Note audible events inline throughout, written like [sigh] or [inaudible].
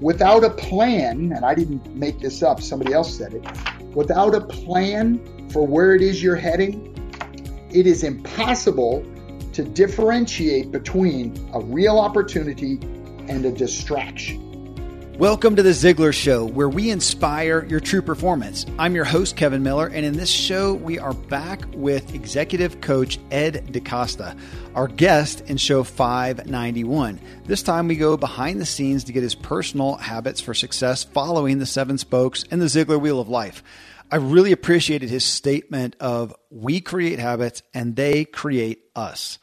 without a plan, and I didn't make this up, somebody else said it, without a plan for where it is you're heading, it is impossible to differentiate between a real opportunity and a distraction. Welcome to the Ziglar Show, where we inspire your true performance. I'm your host, Kevin Miller, and in this show, we are back with executive coach Ed DeCosta, our guest in show 591. This time, we go behind the scenes to get his personal habits for success following the seven spokes and the Ziglar Wheel of Life. I really appreciated his statement of we create habits and they create us.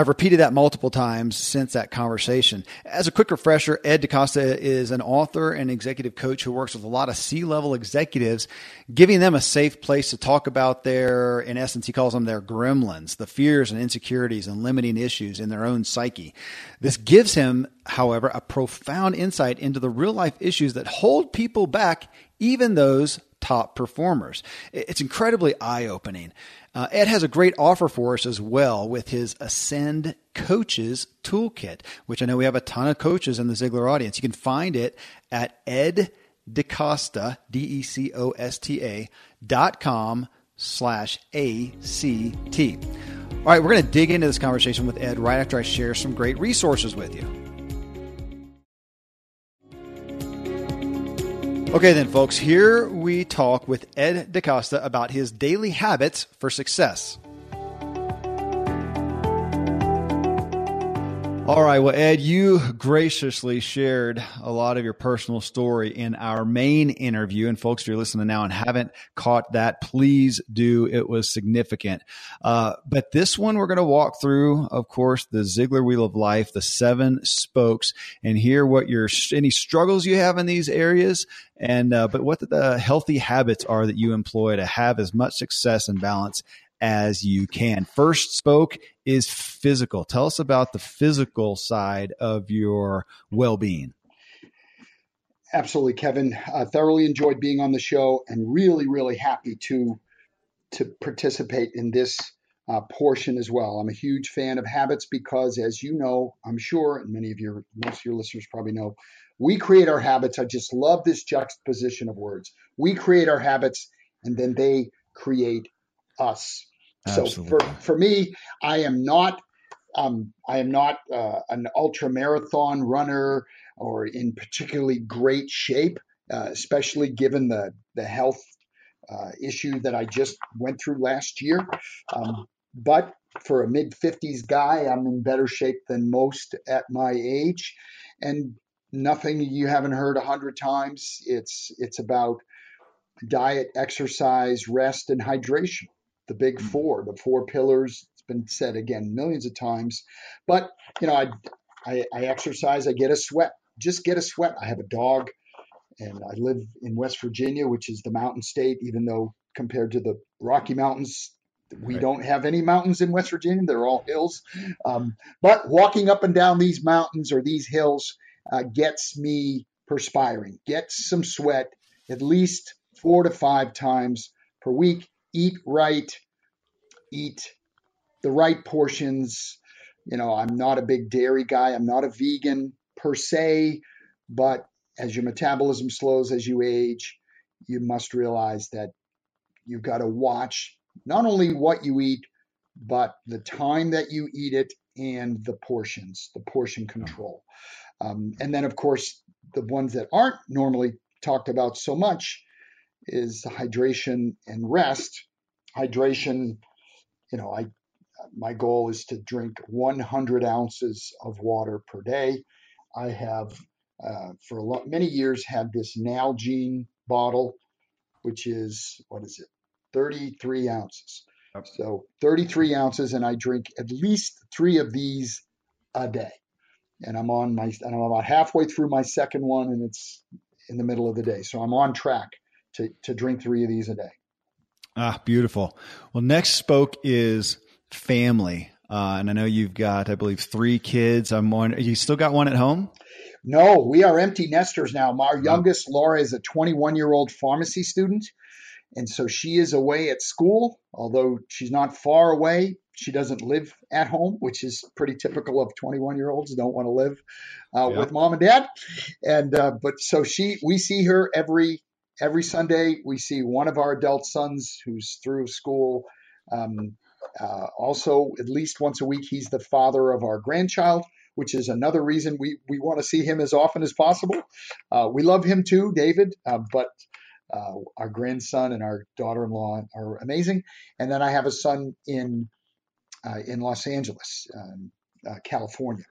I've repeated that multiple times since that conversation. As a quick refresher, Ed DeCosta is an author and executive coach who works with a lot of C level executives, giving them a safe place to talk about their, in essence, he calls them their gremlins, the fears and insecurities and limiting issues in their own psyche. This gives him, however, a profound insight into the real life issues that hold people back, even those top performers. It's incredibly eye opening. Uh, Ed has a great offer for us as well with his Ascend Coaches Toolkit, which I know we have a ton of coaches in the Ziglar audience. You can find it at Ed DeCosta, D E C O S T A dot com slash ACT. All right, we're going to dig into this conversation with Ed right after I share some great resources with you. Okay, then, folks, here we talk with Ed DeCosta about his daily habits for success. All right. Well, Ed, you graciously shared a lot of your personal story in our main interview. And folks, if you're listening now and haven't caught that, please do. It was significant. Uh, but this one, we're going to walk through, of course, the Ziglar Wheel of Life, the seven spokes, and hear what your any struggles you have in these areas, and uh, but what the healthy habits are that you employ to have as much success and balance as you can. First spoke is physical. Tell us about the physical side of your well being. Absolutely, Kevin. I thoroughly enjoyed being on the show and really, really happy to to participate in this uh, portion as well. I'm a huge fan of habits because, as you know, I'm sure, and many of your most of your listeners probably know, we create our habits. I just love this juxtaposition of words. We create our habits, and then they create us. Absolutely. So for, for me, I am not um, I am not uh, an ultra marathon runner or in particularly great shape, uh, especially given the the health uh, issue that I just went through last year. Um, but for a mid 50s guy, I'm in better shape than most at my age, and nothing you haven't heard a hundred times. It's it's about diet, exercise, rest, and hydration the big mm. four, the four pillars. It's been said again millions of times. But, you know, I, I, I exercise, I get a sweat, just get a sweat. I have a dog and I live in West Virginia, which is the mountain state, even though compared to the Rocky Mountains, we right. don't have any mountains in West Virginia. They're all hills. Um, but walking up and down these mountains or these hills uh, gets me perspiring, gets some sweat at least four to five times per week eat right, eat the right portions. You know, I'm not a big dairy guy. I'm not a vegan per se, but as your metabolism slows as you age, you must realize that you've got to watch not only what you eat, but the time that you eat it and the portions, the portion control. Um, and then, of course, the ones that aren't normally talked about so much is hydration and rest. Hydration, you know, I my goal is to drink 100 ounces of water per day. I have uh, for a lot, many years had this Nalgene bottle, which is what is it, 33 ounces. Yep. So 33 ounces, and I drink at least three of these a day. And I'm on my, and I'm about halfway through my second one, and it's in the middle of the day. So I'm on track to, to drink three of these a day. Ah, beautiful. Well, next spoke is family. Uh, and I know you've got, I believe, three kids. I'm one. You still got one at home? No, we are empty nesters now. Our youngest, Laura, is a 21 year old pharmacy student. And so she is away at school, although she's not far away. she doesn't live at home, which is pretty typical of 21 year olds don't want to live uh, yeah. with mom and dad. And uh, but so she, we see her every every Sunday. We see one of our adult sons who's through school. Um, uh, also, at least once a week, he's the father of our grandchild, which is another reason we, we want to see him as often as possible. Uh, we love him too, David, uh, but uh, our grandson and our daughter-in-law are amazing. And then I have a son in uh, in Los Angeles, um, uh, California.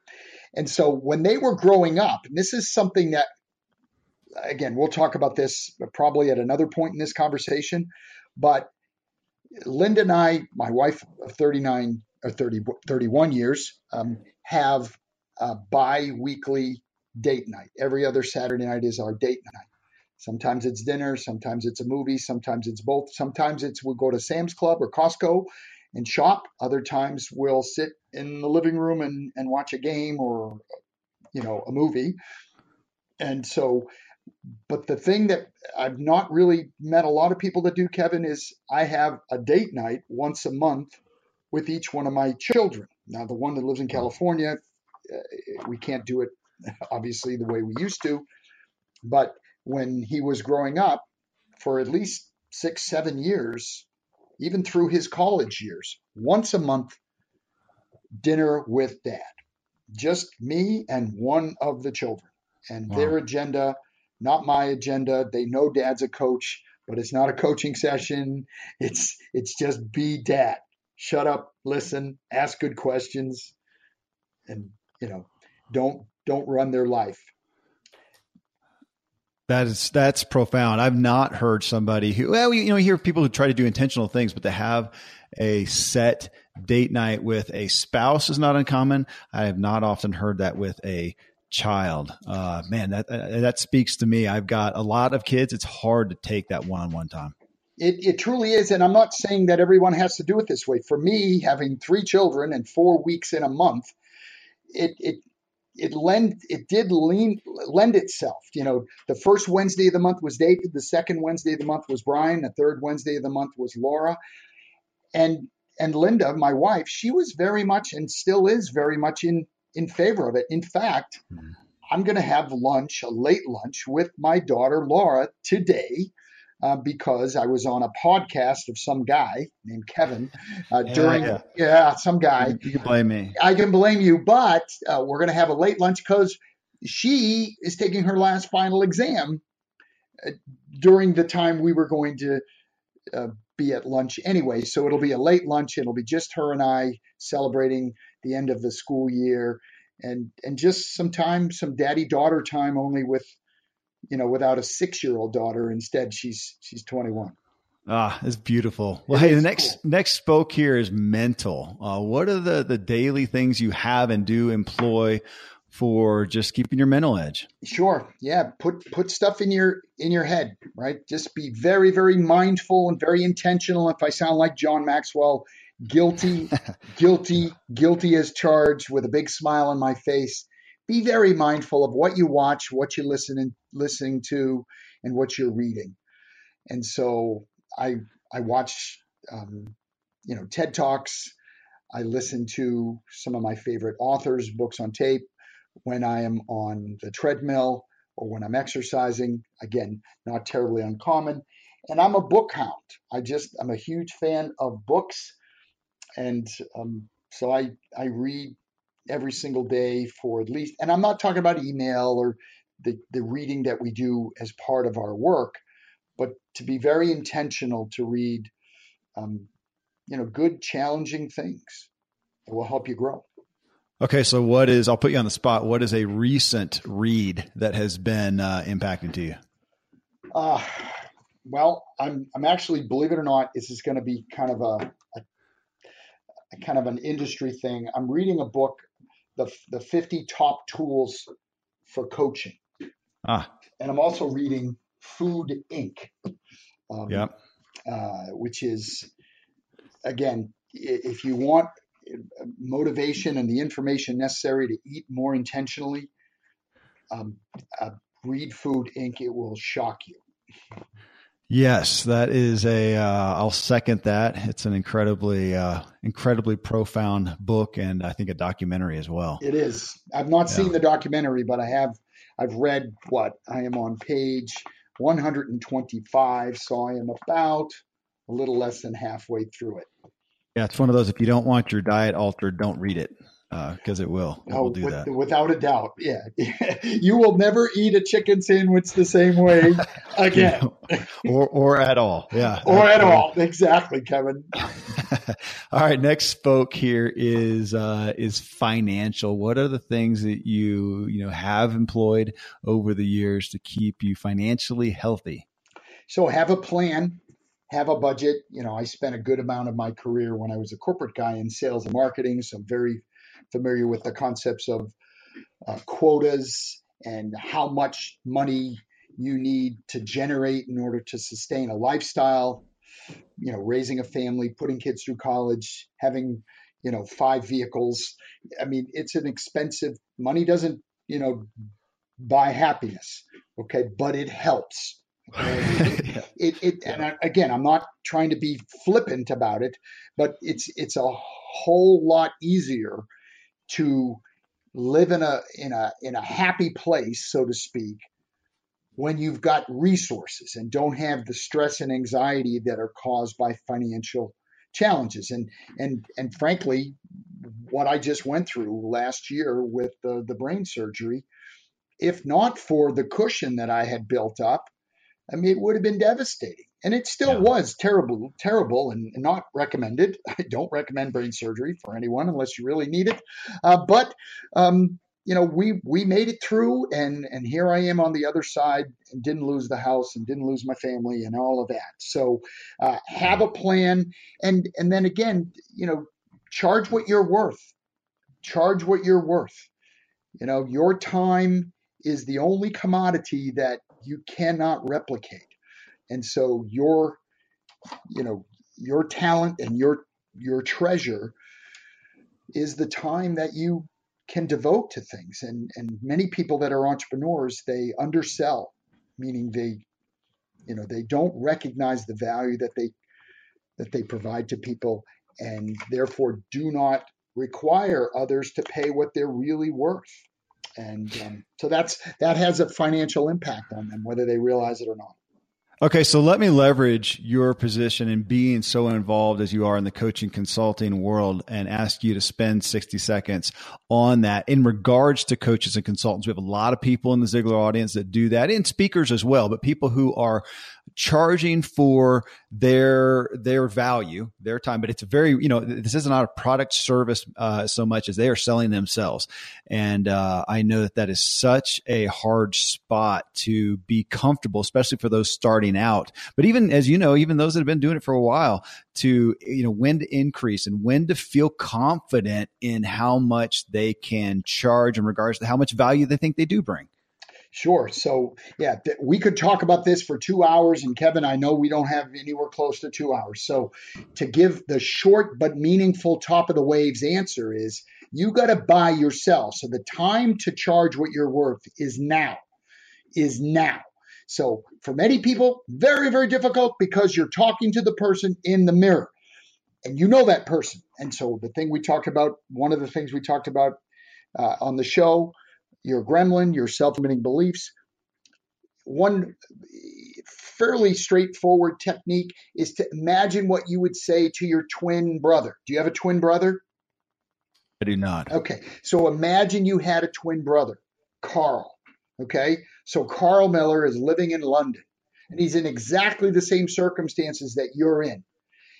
And so when they were growing up, and this is something that, again, we'll talk about this probably at another point in this conversation, but Linda and I, my wife of 39 or 30, 31 years, um, have a bi weekly date night. Every other Saturday night is our date night. Sometimes it's dinner, sometimes it's a movie, sometimes it's both. Sometimes it's we'll go to Sam's Club or Costco and shop. Other times we'll sit in the living room and, and watch a game or you know a movie. And so but the thing that I've not really met a lot of people that do, Kevin, is I have a date night once a month with each one of my children. Now, the one that lives in California, uh, we can't do it [laughs] obviously the way we used to. But when he was growing up, for at least six, seven years, even through his college years, once a month, dinner with dad. Just me and one of the children. And wow. their agenda not my agenda. They know dad's a coach, but it's not a coaching session. It's it's just be dad. Shut up, listen, ask good questions, and you know, don't don't run their life. That is that's profound. I've not heard somebody who well, you know, you hear people who try to do intentional things, but to have a set date night with a spouse is not uncommon. I have not often heard that with a child. Uh, man, that uh, that speaks to me. I've got a lot of kids. It's hard to take that one on one time. It, it truly is, and I'm not saying that everyone has to do it this way. For me, having three children and four weeks in a month, it it it lend it did lean lend itself. You know, the first Wednesday of the month was David, the second Wednesday of the month was Brian, the third Wednesday of the month was Laura, and and Linda, my wife, she was very much and still is very much in in favor of it. In fact, mm-hmm. I'm going to have lunch, a late lunch, with my daughter Laura today. Uh, because I was on a podcast of some guy named Kevin uh, yeah, during, yeah. yeah. some guy. You can blame me. I can blame you, but uh, we're going to have a late lunch because she is taking her last final exam uh, during the time we were going to uh, be at lunch anyway. So it'll be a late lunch. It'll be just her and I celebrating the end of the school year and and just some time some daddy daughter time only with you know without a six year old daughter instead she's she's 21 Ah, it's beautiful. Well, hey, the next cool. next spoke here is mental. Uh, what are the the daily things you have and do employ for just keeping your mental edge? Sure. Yeah. Put put stuff in your in your head, right? Just be very very mindful and very intentional. If I sound like John Maxwell, guilty, [laughs] guilty, guilty as charged with a big smile on my face. Be very mindful of what you watch, what you listen listening to, and what you're reading. And so I I watch um, you know TED talks. I listen to some of my favorite authors' books on tape when I am on the treadmill or when I'm exercising. Again, not terribly uncommon. And I'm a book hound. I just I'm a huge fan of books and um, so I I read every single day for at least, and I'm not talking about email or the the reading that we do as part of our work, but to be very intentional to read, um, you know, good challenging things that will help you grow. Okay, so what is? I'll put you on the spot. What is a recent read that has been uh, impacting to you? Uh, well, I'm I'm actually, believe it or not, this is going to be kind of a, a kind of an industry thing. I'm reading a book, the the 50 top tools for coaching. Ah. And I'm also reading Food Inc. Um, yeah. Uh, which is again, if you want motivation and the information necessary to eat more intentionally, um, uh, read Food Inc. It will shock you. Yes, that is a. will uh, second that. It's an incredibly, uh, incredibly profound book, and I think a documentary as well. It is. I've not yeah. seen the documentary, but I have. I've read what I am on page 125, so I am about a little less than halfway through it. Yeah, it's one of those. If you don't want your diet altered, don't read it because uh, it will. It oh, will do with, that. Without a doubt. Yeah. [laughs] you will never eat a chicken sandwich the same way [laughs] again. or, or at all. Yeah. [laughs] or at all. Exactly, Kevin. all right. Next spoke here is, uh, is financial. What are the things that you, you know, have employed over the years to keep you financially healthy? So have a plan have a budget. You know, I spent a good amount of my career when I was a corporate guy in sales and marketing, so I'm very familiar with the concepts of uh, quotas and how much money you need to generate in order to sustain a lifestyle, you know, raising a family, putting kids through college, having, you know, five vehicles. I mean, it's an expensive money doesn't, you know, buy happiness. Okay. But it helps. it, [laughs] it, it and I, again, I'm not trying to be flippant about it, but it's it's a whole lot easier to live in a in a in a happy place, so to speak, when you've got resources and don't have the stress and anxiety that are caused by financial challenges. And and and frankly, what I just went through last year with the, the brain surgery, if not for the cushion that I had built up, I mean, it would have been devastating. And it still yeah. was terrible, terrible, and not recommended. [laughs] I don't recommend brain surgery for anyone unless you really need it. Uh, but um, you know, we we made it through, and and here I am on the other side, and didn't lose the house, and didn't lose my family, and all of that. So uh, have a plan, and and then again, you know, charge what you're worth. Charge what you're worth. You know, your time is the only commodity that you cannot replicate. And so your, you know, your talent and your your treasure is the time that you can devote to things. And and many people that are entrepreneurs, they undersell, meaning they, you know, they don't recognize the value that they that they provide to people and therefore do not require others to pay what they're really worth. And um, so that's that has a financial impact on them, whether they realize it or not. Okay, so let me leverage your position and being so involved as you are in the coaching consulting world and ask you to spend 60 seconds on that in regards to coaches and consultants. We have a lot of people in the Ziglar audience that do that and speakers as well, but people who are charging for their their value, their time. But it's very you know this is not a product service uh, so much as they are selling themselves, and uh, I know that that is such a hard spot to be comfortable, especially for those starting out. But even as you know, even those that have been doing it for a while, to you know when to increase and when to feel confident in how much they can charge in regards to how much value they think they do bring. Sure. So, yeah, th- we could talk about this for two hours. And Kevin, I know we don't have anywhere close to two hours. So, to give the short but meaningful top of the waves answer is you got to buy yourself. So, the time to charge what you're worth is now, is now. So, for many people, very, very difficult because you're talking to the person in the mirror and you know that person. And so, the thing we talked about, one of the things we talked about uh, on the show, your gremlin, your self limiting beliefs. One fairly straightforward technique is to imagine what you would say to your twin brother. Do you have a twin brother? I do not. Okay. So imagine you had a twin brother, Carl. Okay. So Carl Miller is living in London and he's in exactly the same circumstances that you're in.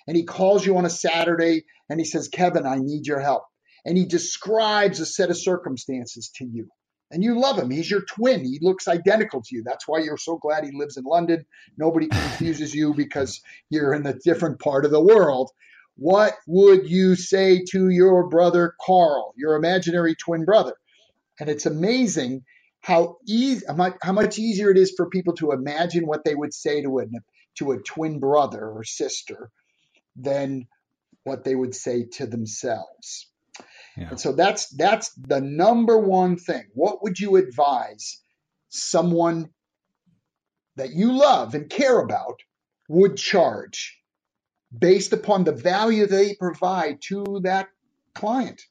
And he calls you on a Saturday and he says, Kevin, I need your help. And he describes a set of circumstances to you and you love him. He's your twin. He looks identical to you. That's why you're so glad he lives in London. Nobody confuses you because you're in a different part of the world. What would you say to your brother Carl, your imaginary twin brother? And it's amazing how easy, how much easier it is for people to imagine what they would say to a to a twin brother or sister than what they would say to themselves. Yeah. And so that's that's the number one thing. What would you advise someone that you love and care about would charge based upon the value they provide to that client.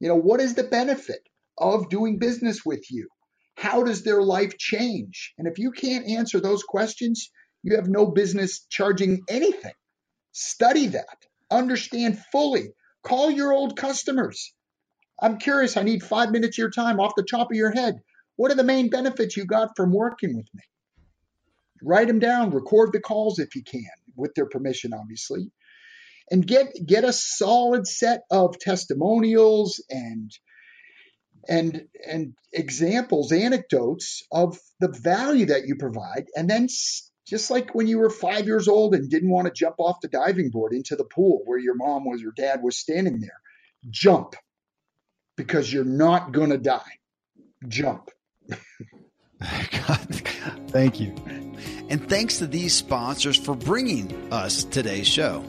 You know, what is the benefit of doing business with you? How does their life change? And if you can't answer those questions, you have no business charging anything. Study that, understand fully, call your old customers. I'm curious, I need five minutes of your time off the top of your head. What are the main benefits you got from working with me? Write them down, record the calls if you can, with their permission, obviously, and get get a solid set of testimonials and and and examples, anecdotes of the value that you provide, and then just like when you were five years old and didn't want to jump off the diving board into the pool where your mom was or dad was standing there, jump because you're not going to die. Jump. [laughs] Thank you. And thanks to these sponsors for bringing us today's show.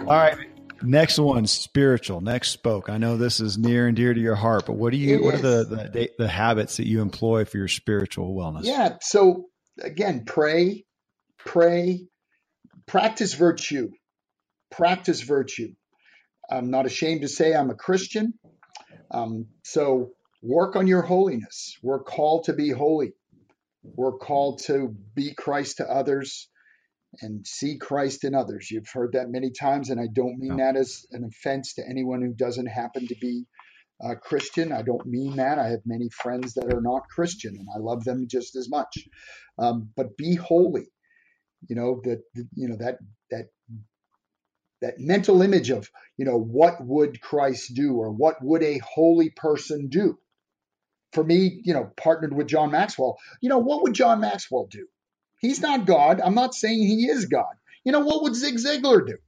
All right. Next one, spiritual. Next spoke. I know this is near and dear to your heart, but what do you? It what is. are the, the the habits that you employ for your spiritual wellness? Yeah. So again, pray, pray, practice virtue, practice virtue. I'm not ashamed to say I'm a Christian. Um, so work on your holiness. We're called to be holy. We're called to be Christ to others and see Christ in others. You've heard that many times, and I don't mean that as an offense to anyone who doesn't happen to be a Christian. I don't mean that. I have many friends that are not Christian, and I love them just as much. Um, but be holy. You know that you know that that that mental image of you know what would Christ do or what would a holy person do. For me, you know, partnered with John Maxwell. You know, what would John Maxwell do? He's not God. I'm not saying he is God. You know, what would Zig Ziglar do?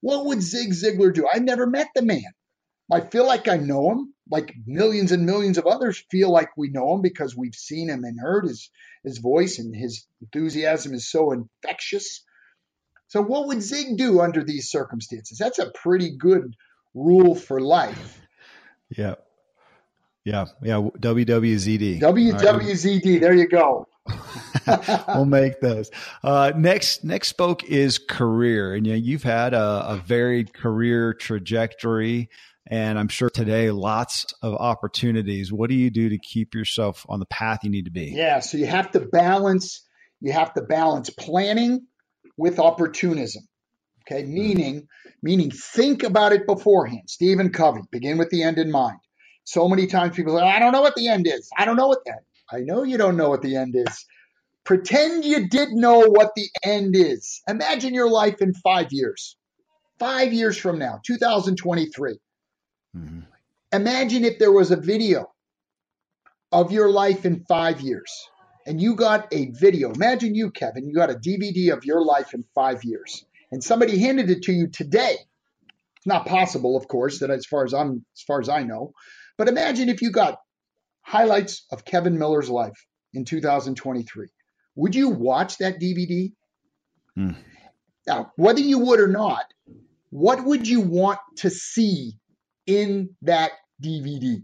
What would Zig Ziglar do? I've never met the man. I feel like I know him, like millions and millions of others feel like we know him because we've seen him and heard his, his voice and his enthusiasm is so infectious. So, what would Zig do under these circumstances? That's a pretty good rule for life. Yeah. Yeah. Yeah. WWZD. WWZD. Right. There you go. [laughs] [laughs] we'll make those. Uh, next, next spoke is career, and you know, you've had a, a varied career trajectory, and I'm sure today lots of opportunities. What do you do to keep yourself on the path you need to be? Yeah, so you have to balance. You have to balance planning with opportunism. Okay, mm-hmm. meaning meaning think about it beforehand. Stephen Covey, begin with the end in mind. So many times people say, I don't know what the end is. I don't know what that. I know you don't know what the end is. Pretend you did know what the end is. Imagine your life in five years. Five years from now, 2023. Mm-hmm. Imagine if there was a video of your life in five years and you got a video. Imagine you, Kevin, you got a DVD of your life in five years and somebody handed it to you today. It's not possible, of course, that as far as I'm as far as I know. But imagine if you got highlights of Kevin Miller's life in 2023. Would you watch that DVD? Hmm. Now, whether you would or not, what would you want to see in that DVD?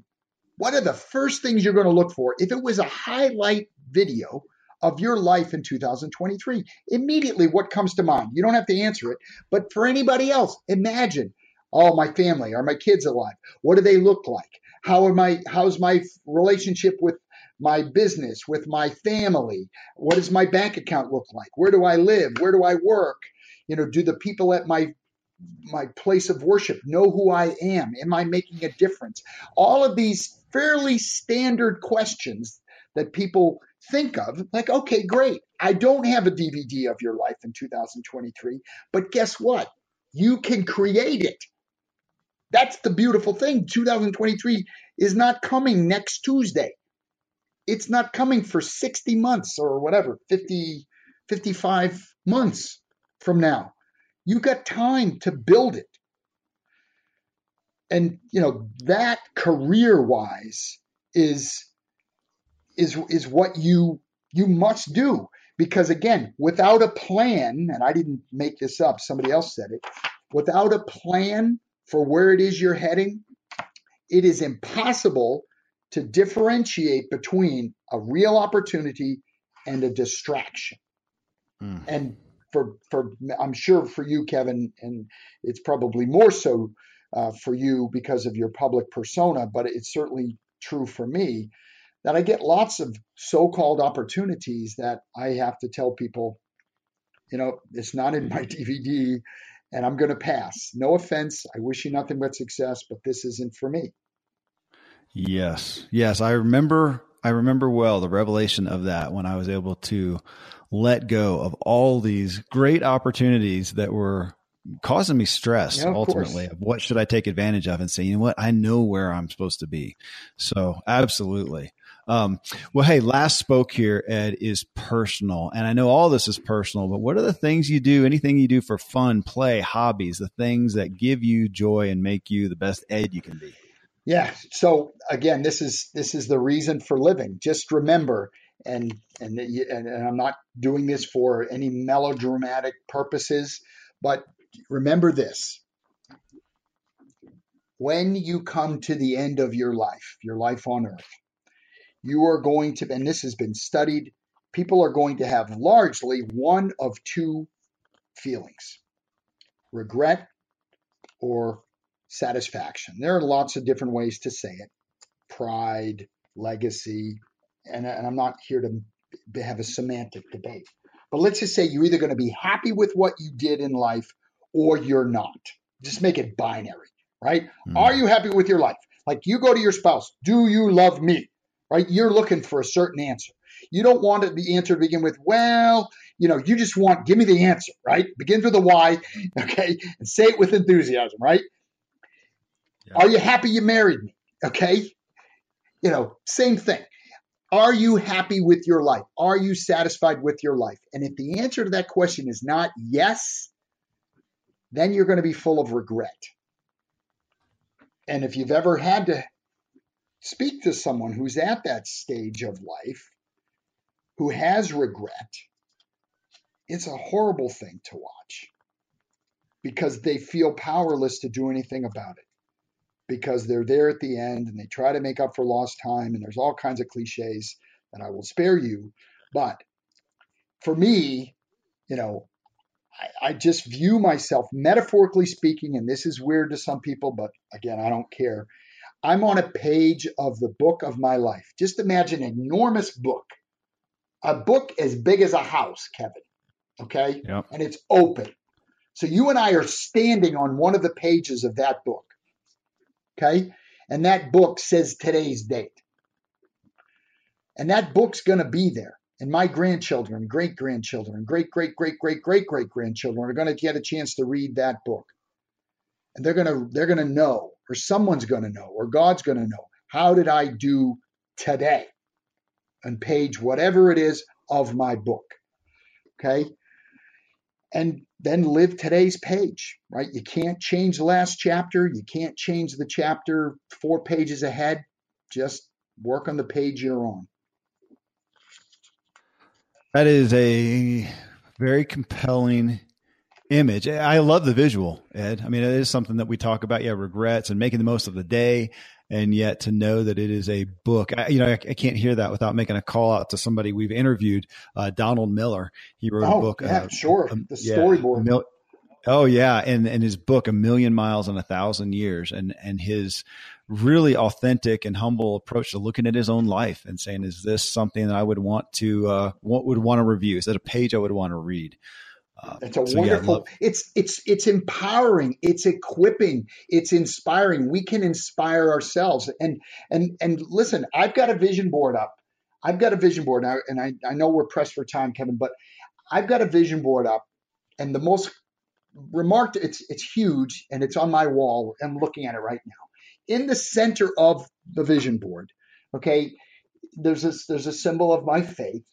What are the first things you're going to look for? If it was a highlight video of your life in 2023, immediately what comes to mind? You don't have to answer it, but for anybody else, imagine, oh, my family, are my kids alive? What do they look like? How am I? How's my relationship with my business, with my family? What does my bank account look like? Where do I live? Where do I work? You know, do the people at my my place of worship know who I am? Am I making a difference? All of these fairly standard questions that people think of, like, okay, great. I don't have a DVD of your life in 2023, but guess what? You can create it. That's the beautiful thing. 2023 is not coming next Tuesday. It's not coming for 60 months or whatever, 50, 55 months from now. You've got time to build it. And you know, that career wise is is is what you you must do because again, without a plan, and I didn't make this up, somebody else said it, without a plan for where it is you're heading, it is impossible to differentiate between a real opportunity and a distraction. Mm. And for for I'm sure for you, Kevin, and it's probably more so uh, for you because of your public persona, but it's certainly true for me that I get lots of so-called opportunities that I have to tell people, you know, it's not in my DVD, and I'm going to pass. No offense, I wish you nothing but success, but this isn't for me. Yes, yes, I remember. I remember well the revelation of that when I was able to let go of all these great opportunities that were causing me stress yeah, ultimately of, of what should I take advantage of and say, you know what, I know where I'm supposed to be. So absolutely. Um, well, hey, last spoke here, Ed, is personal. And I know all this is personal, but what are the things you do, anything you do for fun, play, hobbies, the things that give you joy and make you the best Ed you can be? Yeah. So again, this is this is the reason for living. Just remember, and and and, and I'm not doing this for any melodramatic purposes, but remember this. When you come to the end of your life, your life on earth, you are going to, and this has been studied, people are going to have largely one of two feelings regret or satisfaction. There are lots of different ways to say it pride, legacy, and, and I'm not here to have a semantic debate. But let's just say you're either going to be happy with what you did in life or you're not. Just make it binary, right? Mm. Are you happy with your life? Like you go to your spouse, do you love me? Right? You're looking for a certain answer. You don't want it the answer to begin with, well, you know, you just want, give me the answer, right? Begin with the why, [laughs] okay, and say it with enthusiasm, right? Yeah. Are you happy you married me? Okay. You know, same thing. Are you happy with your life? Are you satisfied with your life? And if the answer to that question is not yes, then you're going to be full of regret. And if you've ever had to speak to someone who's at that stage of life, who has regret, it's a horrible thing to watch because they feel powerless to do anything about it because they're there at the end and they try to make up for lost time and there's all kinds of cliches that I will spare you. But for me, you know, I, I just view myself metaphorically speaking, and this is weird to some people, but again, I don't care. I'm on a page of the book of my life. Just imagine an enormous book, a book as big as a house, Kevin. Okay. Yep. And it's open. So you and I are standing on one of the pages of that book. Okay. And that book says today's date. And that book's going to be there. And my grandchildren, great grandchildren, great, great, great, great, great, great grandchildren are going to get a chance to read that book. And they're going to, they're going to know, or someone's going to know, or God's going to know, how did I do today on page whatever it is of my book? Okay and then live today's page, right? You can't change the last chapter. You can't change the chapter four pages ahead. Just work on the page you're on. That is a very compelling image. I love the visual, Ed. I mean, it is something that we talk about. Yeah, regrets and making the most of the day and yet to know that it is a book, I, you know, I, I, can't hear that without making a call out to somebody we've interviewed, uh, Donald Miller. He wrote oh, a book. Yeah, uh, sure. Um, the storyboard. Yeah, oh yeah, and and his book, A Million Miles in a Thousand Years, and and his really authentic and humble approach to looking at his own life and saying, is this something that I would want to uh, what would want to review? Is that a page I would want to read? Uh, it's a so wonderful. Yeah, it's it's it's empowering. It's equipping. It's inspiring. We can inspire ourselves. And and and listen, I've got a vision board up. I've got a vision board now, and I I know we're pressed for time, Kevin, but I've got a vision board up, and the most remarked it's it's huge, and it's on my wall. I'm looking at it right now. In the center of the vision board, okay, there's this there's a symbol of my faith,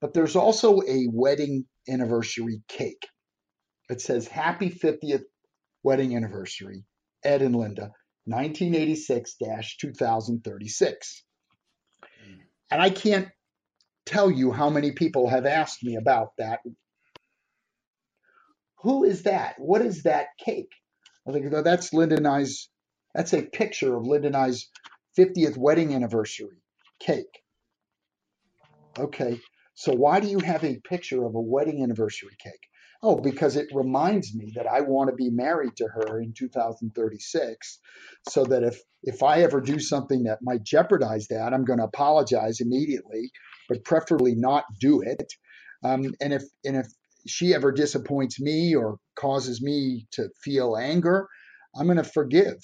but there's also a wedding anniversary cake. It says Happy 50th Wedding Anniversary, Ed and Linda, 1986 2036. And I can't tell you how many people have asked me about that. Who is that? What is that cake? I think that's Linda and I's, that's a picture of Linda and I's 50th wedding anniversary cake. Okay, so why do you have a picture of a wedding anniversary cake? Oh, because it reminds me that I want to be married to her in 2036, so that if if I ever do something that might jeopardize that, I'm going to apologize immediately, but preferably not do it. Um, and if and if she ever disappoints me or causes me to feel anger, I'm going to forgive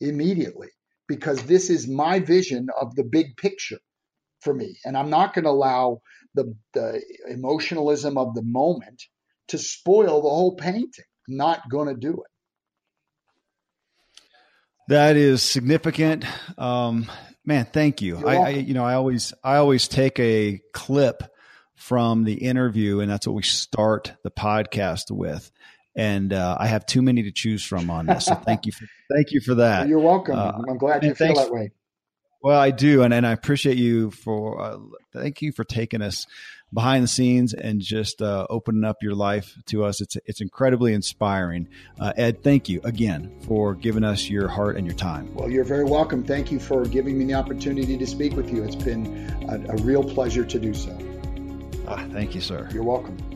immediately because this is my vision of the big picture for me. And I'm not going to allow the, the emotionalism of the moment to spoil the whole painting. I'm not going to do it. That is significant. Um, man, thank you. I, I, you know, I always, I always take a clip from the interview, and that's what we start the podcast with. And uh, I have too many to choose from on this. So thank you for thank you for that. [laughs] You're welcome. Uh, I'm glad you feel that way. Well, I do, and, and I appreciate you for uh, thank you for taking us behind the scenes and just uh, opening up your life to us. It's it's incredibly inspiring. Uh, Ed, thank you again for giving us your heart and your time. Well, you're very welcome. Thank you for giving me the opportunity to speak with you. It's been a, a real pleasure to do so. Ah, thank you, sir. You're welcome.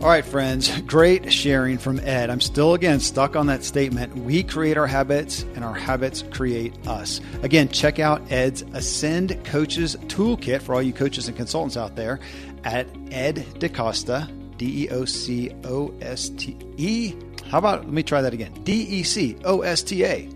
All right, friends, great sharing from Ed. I'm still, again, stuck on that statement. We create our habits, and our habits create us. Again, check out Ed's Ascend Coaches Toolkit for all you coaches and consultants out there at Ed DeCosta, D E O C O S T E. How about, let me try that again D E C O S T A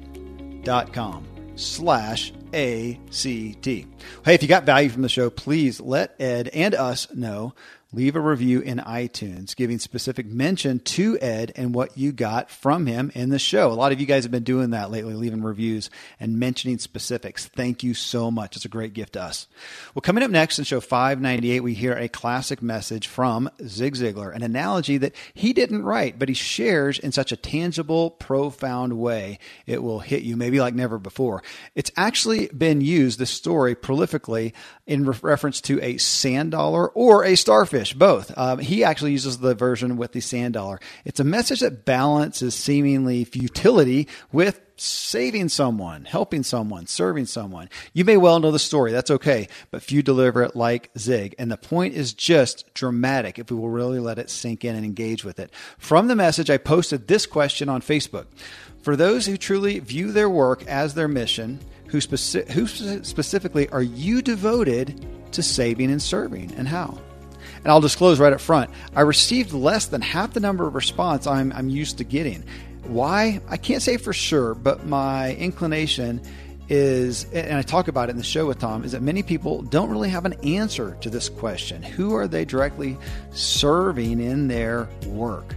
dot com slash ACT. Hey, if you got value from the show, please let Ed and us know leave a review in iTunes giving specific mention to Ed and what you got from him in the show. A lot of you guys have been doing that lately, leaving reviews and mentioning specifics. Thank you so much. It's a great gift to us. Well, coming up next in show 598, we hear a classic message from Zig Ziglar, an analogy that he didn't write, but he shares in such a tangible, profound way. It will hit you maybe like never before. It's actually been used, this story, prolifically in reference to a sand dollar or a starfish both. Um, he actually uses the version with the sand dollar. It's a message that balances seemingly futility with saving someone, helping someone, serving someone. You may well know the story. That's okay. But few deliver it like Zig. And the point is just dramatic if we will really let it sink in and engage with it. From the message, I posted this question on Facebook. For those who truly view their work as their mission, who, speci- who specifically are you devoted to saving and serving and how? And I'll disclose right up front, I received less than half the number of response I'm, I'm used to getting. Why? I can't say for sure, but my inclination is, and I talk about it in the show with Tom, is that many people don't really have an answer to this question. Who are they directly serving in their work?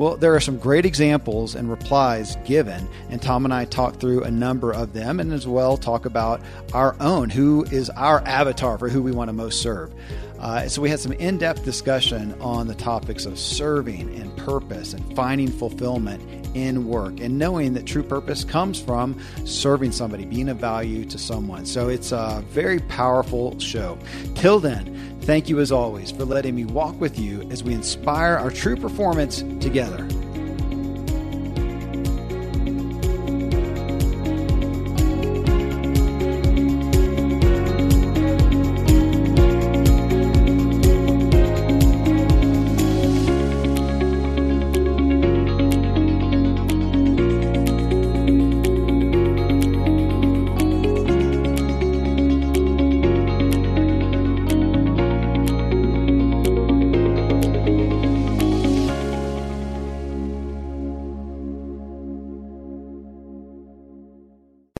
Well, there are some great examples and replies given, and Tom and I talk through a number of them and as well talk about our own. Who is our avatar for who we want to most serve? Uh, so we had some in-depth discussion on the topics of serving and purpose and finding fulfillment in work and knowing that true purpose comes from serving somebody, being of value to someone. So it's a very powerful show. Till then, thank you as always for letting me walk with you as we inspire our true performance together.